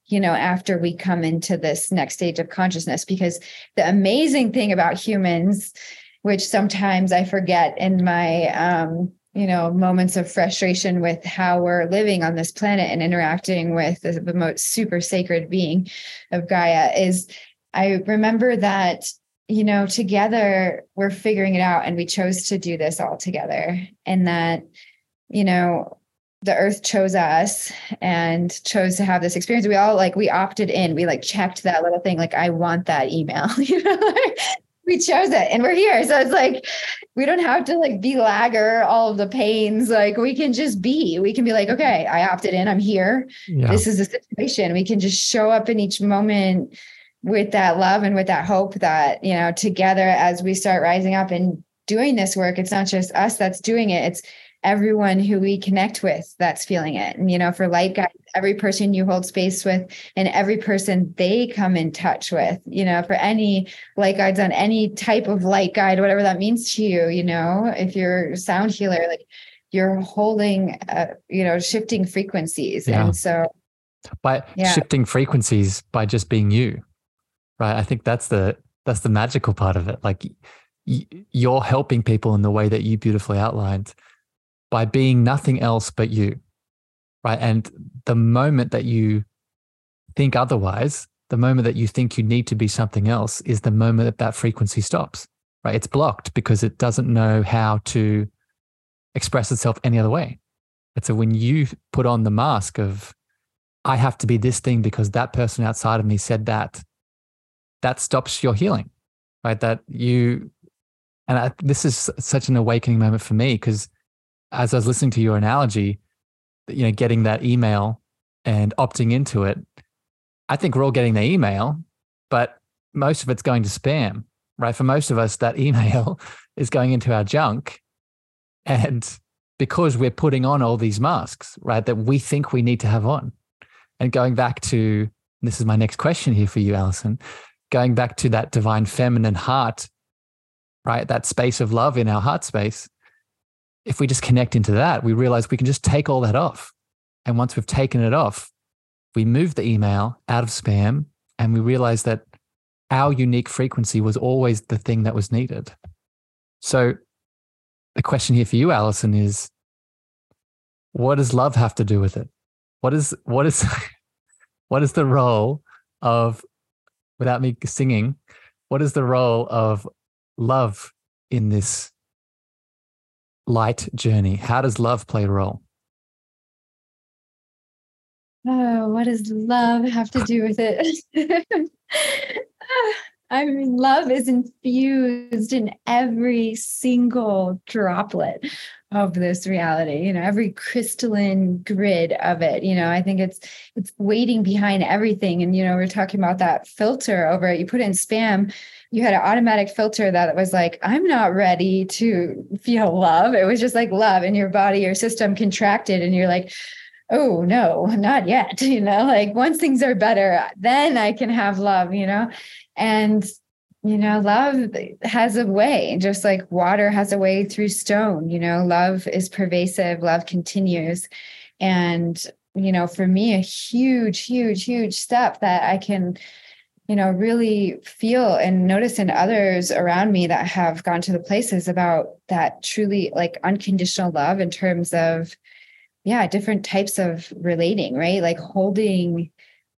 A: you know after we come into this next stage of consciousness because the amazing thing about humans which sometimes i forget in my um you know moments of frustration with how we're living on this planet and interacting with the most super sacred being of gaia is I remember that, you know, together we're figuring it out and we chose to do this all together. And that, you know, the earth chose us and chose to have this experience. We all like we opted in. We like checked that little thing, like, I want that email. [LAUGHS] you know, we chose it and we're here. So it's like we don't have to like be lagger all of the pains. Like we can just be. We can be like, okay, I opted in. I'm here. Yeah. This is the situation. We can just show up in each moment with that love and with that hope that you know together as we start rising up and doing this work it's not just us that's doing it it's everyone who we connect with that's feeling it and you know for light guides every person you hold space with and every person they come in touch with you know for any light guides on any type of light guide whatever that means to you you know if you're a sound healer like you're holding uh, you know shifting frequencies yeah. and so
B: by yeah. shifting frequencies by just being you right? I think that's the that's the magical part of it. Like you're helping people in the way that you beautifully outlined by being nothing else but you, right? And the moment that you think otherwise, the moment that you think you need to be something else, is the moment that that frequency stops, right? It's blocked because it doesn't know how to express itself any other way. And so when you put on the mask of, I have to be this thing because that person outside of me said that, that stops your healing, right? That you, and I, this is such an awakening moment for me because as I was listening to your analogy, you know, getting that email and opting into it, I think we're all getting the email, but most of it's going to spam, right? For most of us, that [LAUGHS] email is going into our junk. And because we're putting on all these masks, right, that we think we need to have on. And going back to this is my next question here for you, Allison going back to that divine feminine heart right? That space of love in our heart space. If we just connect into that, we realize we can just take all that off. And once we've taken it off, we move the email out of spam and we realize that our unique frequency was always the thing that was needed. So the question here for you, Allison, is what does love have to do with it? What is what is [LAUGHS] what is the role of without me singing, what is the role of love in this light journey? How does love play a role?
A: Oh, what does love have to do with it? [LAUGHS] Ah. I mean, love is infused in every single droplet of this reality you know every crystalline grid of it. You know i think it's it's waiting behind everything. And you know we're talking about that filter over it. You put in spam you had an automatic filter that was like i'm not ready to feel love. It was just like love and your body your system contracted and you're like oh no not yet [LAUGHS] you know like once things are better then i can have love you know? And you know love has a way just like water has a way through stone you know? Love is pervasive love continues. And you know for me a huge huge huge step that i can you know really feel and notice in others around me that have gone to the places about that truly like unconditional love in terms of yeah different types of relating right? Like holding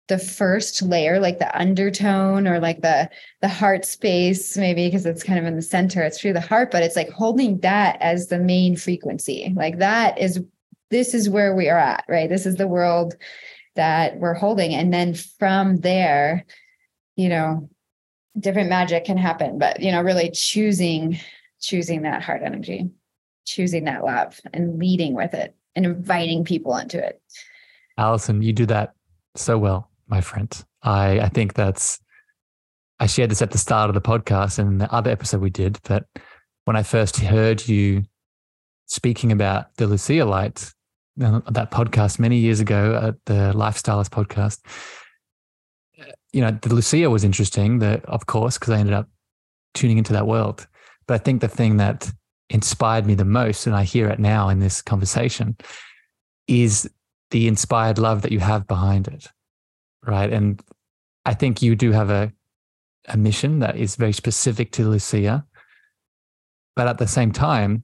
A: the first layer like the undertone or like the the heart space maybe because it's kind of in the center it's through the heart but it's like holding that as the main frequency. Like that is this is where we are at right? This is the world that we're holding. And then from there you know different magic can happen but you know really choosing choosing that heart energy choosing that love and leading with it and inviting people into it
B: allison you do that so well my friend. I, I think that's, I shared this at the start of the podcast and the other episode we did, but when I first heard you speaking about the Lucia light, uh, that podcast many years ago at the Life Stylist podcast, uh, you know, the Lucia was interesting, that of course, because I ended up tuning into that world. But I think the thing that inspired me the most, and I hear it now in this conversation, is the inspired love that you have behind it right? And I think you do have a a mission that is very specific to Lucia. But at the same time,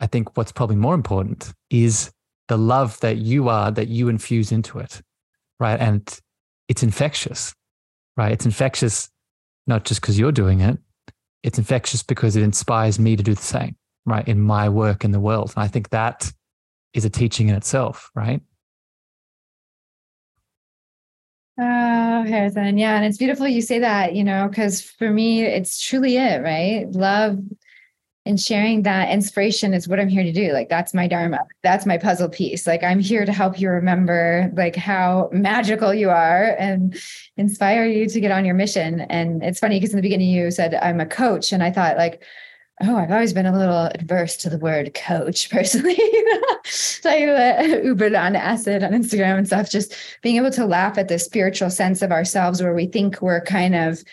B: I think what's probably more important is the love that you are that you infuse into it, right? And it's infectious, right? It's infectious not just because you're doing it, it's infectious because it inspires me to do the same, right? In my work in the world. And I think that is a teaching in itself, right?
A: Oh, Harrison. Yeah. And it's beautiful you say that, you know, because for me, it's truly it, right? Love and sharing that inspiration is what I'm here to do. Like, that's my Dharma. That's my puzzle piece. Like, I'm here to help you remember, like, how magical you are and inspire you to get on your mission. And it's funny because in the beginning, you said, I'm a coach. And I thought, like, oh, I've always been a little adverse to the word coach [LAUGHS] personally. so I uh, Ubered on acid on Instagram and stuff, just being able to laugh at the spiritual sense of ourselves where we think we're kind of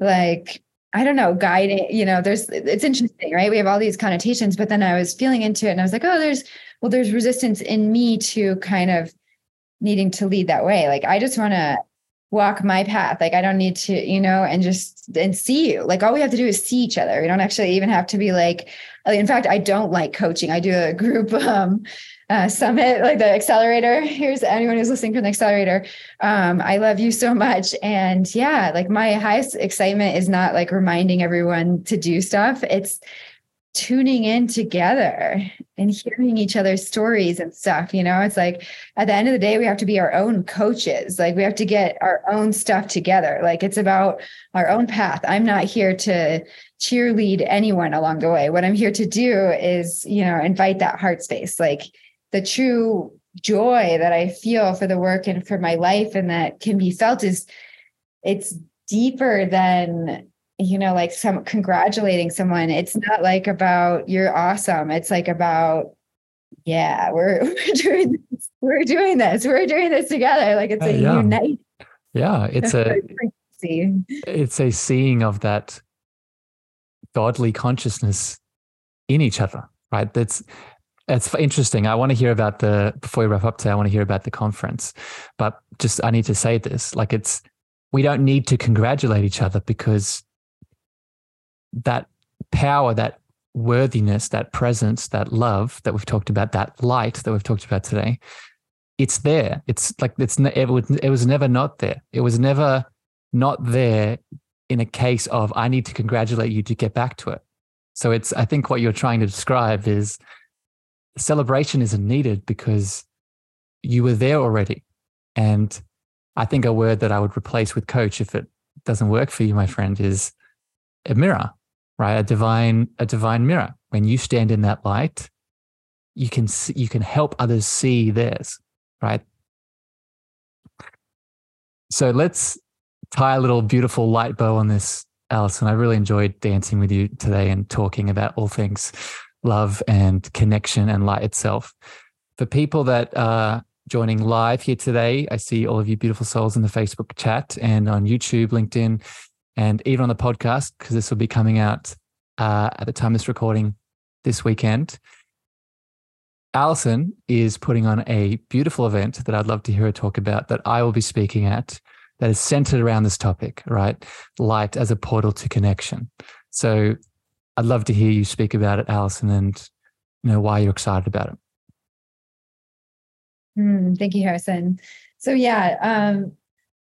A: like, I don't know, guiding, you know, there's, it's interesting, right? We have all these connotations, but then I was feeling into it and I was like, oh, there's, well, there's resistance in me to kind of needing to lead that way. Like, I just want to walk my path. Like I don't need to, you know, and just and see you. Like all we have to do is see each other. We don't actually even have to be like. In fact, I don't like coaching. I do a group [LAUGHS] um, uh, summit, like the accelerator. Here's anyone who's listening from the accelerator. Um, I love you so much, and yeah, like my highest excitement is not like reminding everyone to do stuff. It's tuning in together and hearing each other's stories and stuff you know? It's like at the end of the day we have to be our own coaches. Like we have to get our own stuff together. Like it's about our own path. I'm not here to cheerlead anyone along the way. What i'm here to do is you know invite that heart space. Like the true joy that i feel for the work and for my life and that can be felt is it's deeper than you know, like some congratulating someone. It's not like about you're awesome. It's like about, yeah, we're [LAUGHS] we're doing this. We're doing this. We're doing this together. Like it's uh, a yeah. unite.
B: Yeah, [LAUGHS] it's a it's a seeing of that godly consciousness in each other, right? That's it's interesting. I want to hear about the before we wrap up today. I want to hear about the conference, but just I need to say this: like it's we don't need to congratulate each other because that power, that worthiness, that presence, that love that we've talked about, that light that we've talked about today, it's there. It's like it's it was, it was never not there. It was never not there in a case of I need to congratulate you to get back to it. So it's I think what you're trying to describe is celebration isn't needed because you were there already. And I think a word that I would replace with coach if it doesn't work for you, my friend, is a mirror right? A divine, a divine mirror. When you stand in that light, you can see, you can help others see theirs, right? So let's tie a little beautiful light bow on this, Allison. I really enjoyed dancing with you today and talking about all things love and connection and light itself. For people that are joining live here today, I see all of you beautiful souls in the Facebook chat and on YouTube, LinkedIn, and even on the podcast, because this will be coming out uh, at the time this recording this weekend. Allison is putting on a beautiful event that I'd love to hear her talk about that I will be speaking at that is centered around this topic, right? Light as a portal to connection. So I'd love to hear you speak about it, Allison, and you know why you're excited about it.
A: Mm, thank you, Harrison. So yeah, um,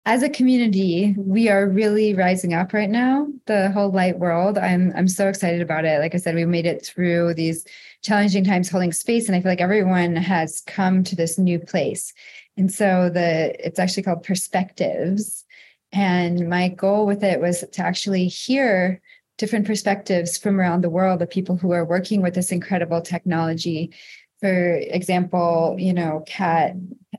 A: as a community, we are really rising up right now. The whole light world. I'm I'm so excited about it. Like I said, we made it through these challenging times holding space. And I feel like everyone has come to this new place. And so the it's actually called perspectives. And my goal with it was to actually hear different perspectives from around the world of people who are working with this incredible technology for example, you know, Kat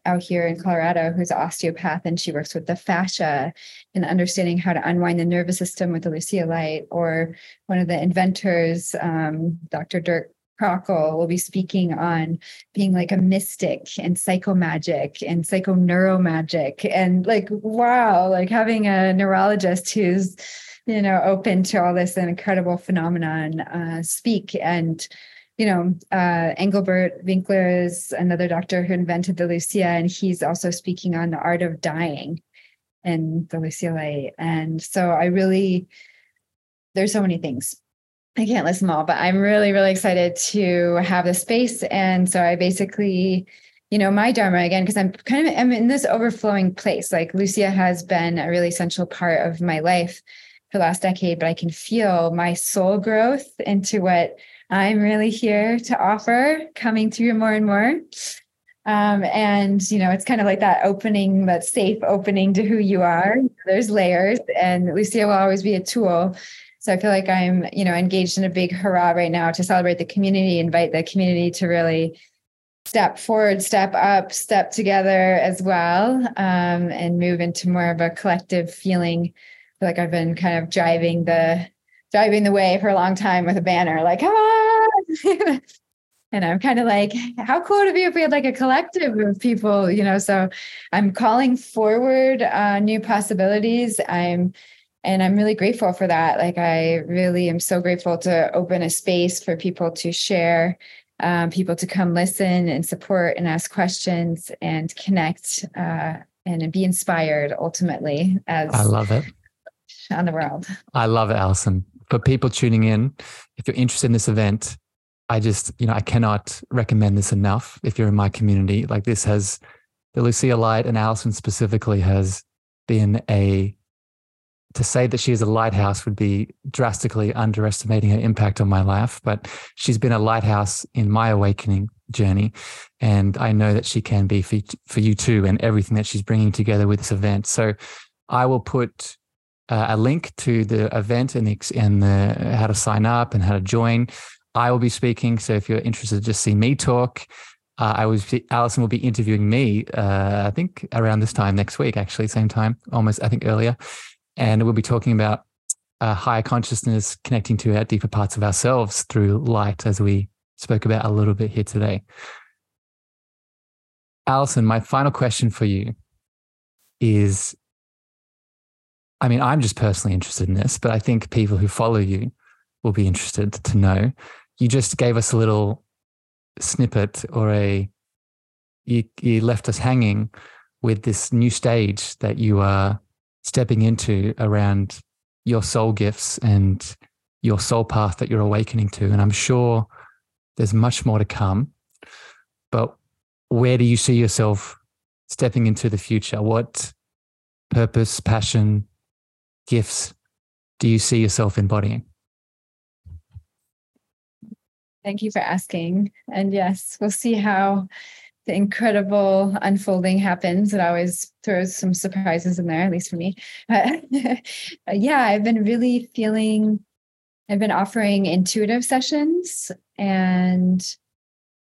A: out here in Colorado, who's an osteopath, and she works with the fascia and understanding how to unwind the nervous system with the Lucia light, or one of the inventors, um, Dr. Dirk Proeckl will be speaking on being like a mystic and psychomagic and psychoneuromagic and like wow like having a neurologist who's you know open to all this incredible phenomenon uh, speak and you know, uh, Engelbert Winkler is another doctor who invented the Lucia, and he's also speaking on the art of dying and the Lucia. And so I really, there's so many things. I can't list them all, but I'm really, really excited to have the space. And so I basically, you know, my Dharma again, because I'm kind of I'm in this overflowing place. Like Lucia has been a really central part of my life the last decade, but I can feel my soul growth into what I'm really here to offer coming through more and more. Um, and you know, it's kind of like that opening, that safe opening to who you are. There's layers, and Lucia will always be a tool. So I feel like I'm, you know, engaged in a big hurrah right now to celebrate the community, invite the community to really step forward, step up, step together as well, um, and move into more of a collective feeling. Like I've been kind of driving the driving the way for a long time with a banner like, come on. [LAUGHS] and I'm kind of like, how cool would it be if we had like a collective of people, you know? So I'm calling forward uh, new possibilities. I'm and I'm really grateful for that. Like I really am so grateful to open a space for people to share, um, people to come listen and support and ask questions and connect uh, and be inspired ultimately as
B: I love it
A: on the world.
B: I love it, Allison for people tuning in, if you're interested in this event, I just, you know, I cannot recommend this enough. If you're in my community, like this has, the Lucia Light and Allison specifically has been a, to say that she is a lighthouse would be drastically underestimating her impact on my life, but she's been a lighthouse in my awakening journey. And I know that she can be for, for you too, and everything that she's bringing together with this event. So I will put uh, a link to the event and the, and the how to sign up and how to join. I will be speaking, so if you're interested, just see me talk. Uh, I was Allison will be interviewing me. Uh, I think around this time next week, actually, same time, almost I think earlier, and we'll be talking about uh, higher consciousness connecting to our deeper parts of ourselves through light, as we spoke about a little bit here today. Allison, my final question for you is I mean, I'm just personally interested in this, but I think people who follow you will be interested to know. You just gave us a little snippet or a you, you left us hanging with this new stage that you are stepping into around your soul gifts and your soul path that you're awakening to. And I'm sure there's much more to come. But where do you see yourself stepping into the future? What purpose, passion, gifts do you see yourself embodying?
A: Thank you for asking. And yes, we'll see how the incredible unfolding happens. It always throws some surprises in there, at least for me. But [LAUGHS] yeah, I've been really feeling, I've been offering intuitive sessions and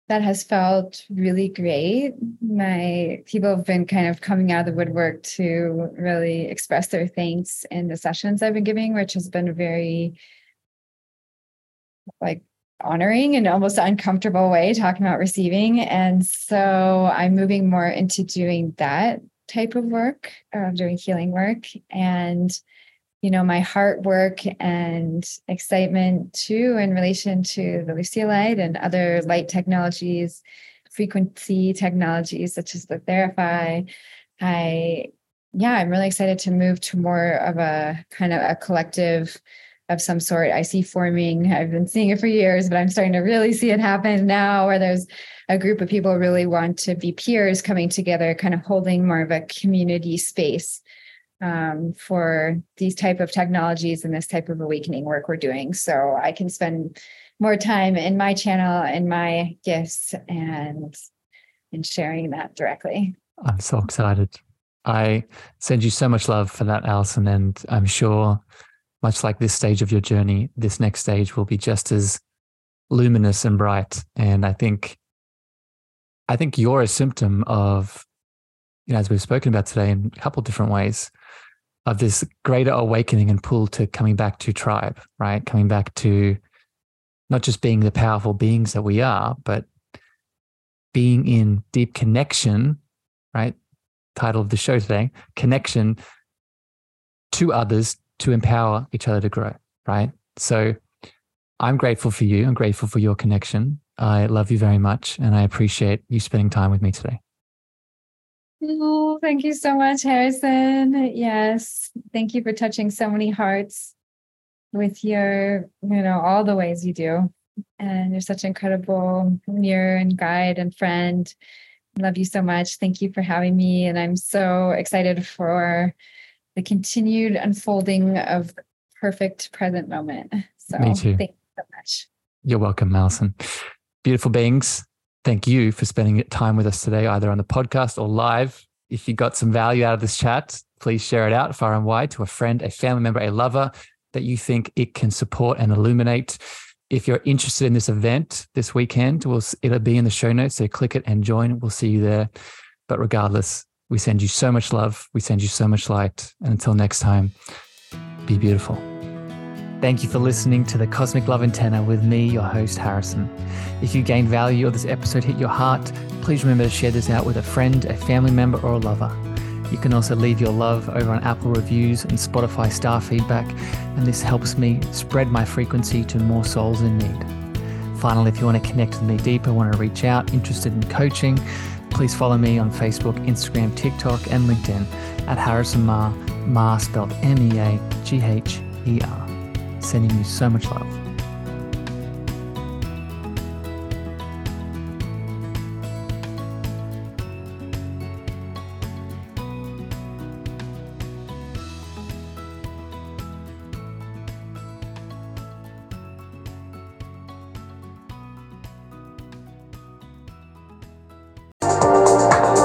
A: that has felt really great. My people have been kind of coming out of the woodwork to really express their thanks in the sessions I've been giving, which has been a very like honoring and almost uncomfortable way talking about receiving. And so I'm moving more into doing that type of work, uh, doing healing work. And, you know, my heart work and excitement too in relation to the Lucia light and other light technologies, frequency technologies such as the Therify. I, yeah, I'm really excited to move to more of a kind of a collective of some sort I see forming. I've been seeing it for years, but I'm starting to really see it happen now where there's a group of people really want to be peers coming together, kind of holding more of a community space um, for these type of technologies and this type of awakening work we're doing. So I can spend more time in my channel and my gifts and and sharing that directly.
B: I'm so excited. I send you so much love for that, Allison, and I'm sure much like this stage of your journey, this next stage will be just as luminous and bright. And I think, I think you're a symptom of, you know, as we've spoken about today in a couple different ways, of this greater awakening and pull to coming back to tribe, right? Coming back to not just being the powerful beings that we are, but being in deep connection, right? Title of the show today connection to others to empower each other to grow, right? So I'm grateful for you. I'm grateful for your connection. I love you very much and I appreciate you spending time with me today.
A: Oh, thank you so much, Harrison. Yes. Thank you for touching so many hearts with your, you know, all the ways you do. And you're such an incredible mirror and guide and friend. Love you so much. Thank you for having me. And I'm so excited for the continued unfolding of perfect present moment. So
B: Me too.
A: thank you so much.
B: You're welcome, Allison. Beautiful beings. Thank you for spending time with us today, either on the podcast or live. If you got some value out of this chat, please share it out far and wide to a friend, a family member, a lover that you think it can support and illuminate. If you're interested in this event this weekend, we'll, it'll be in the show notes. So click it and join. We'll see you there. But regardless, we send you so much love. We send you so much light. And until next time, be beautiful. Thank you for listening to the Cosmic Love Antenna with me, your host, Harrison. If you gained value or this episode hit your heart, please remember to share this out with a friend, a family member, or a lover. You can also leave your love over on Apple reviews and Spotify star feedback, and this helps me spread my frequency to more souls in need. Finally, if you want to connect with me deeper, want to reach out, interested in coaching, Please follow me on Facebook, Instagram, TikTok, and LinkedIn at Harrison Meagher, Meagher spelled M E A G H E R. Sending you so much love.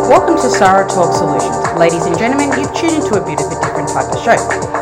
C: Welcome to Sarah Talk Solutions. Ladies and gentlemen, you've tuned into a bit of a different type of show.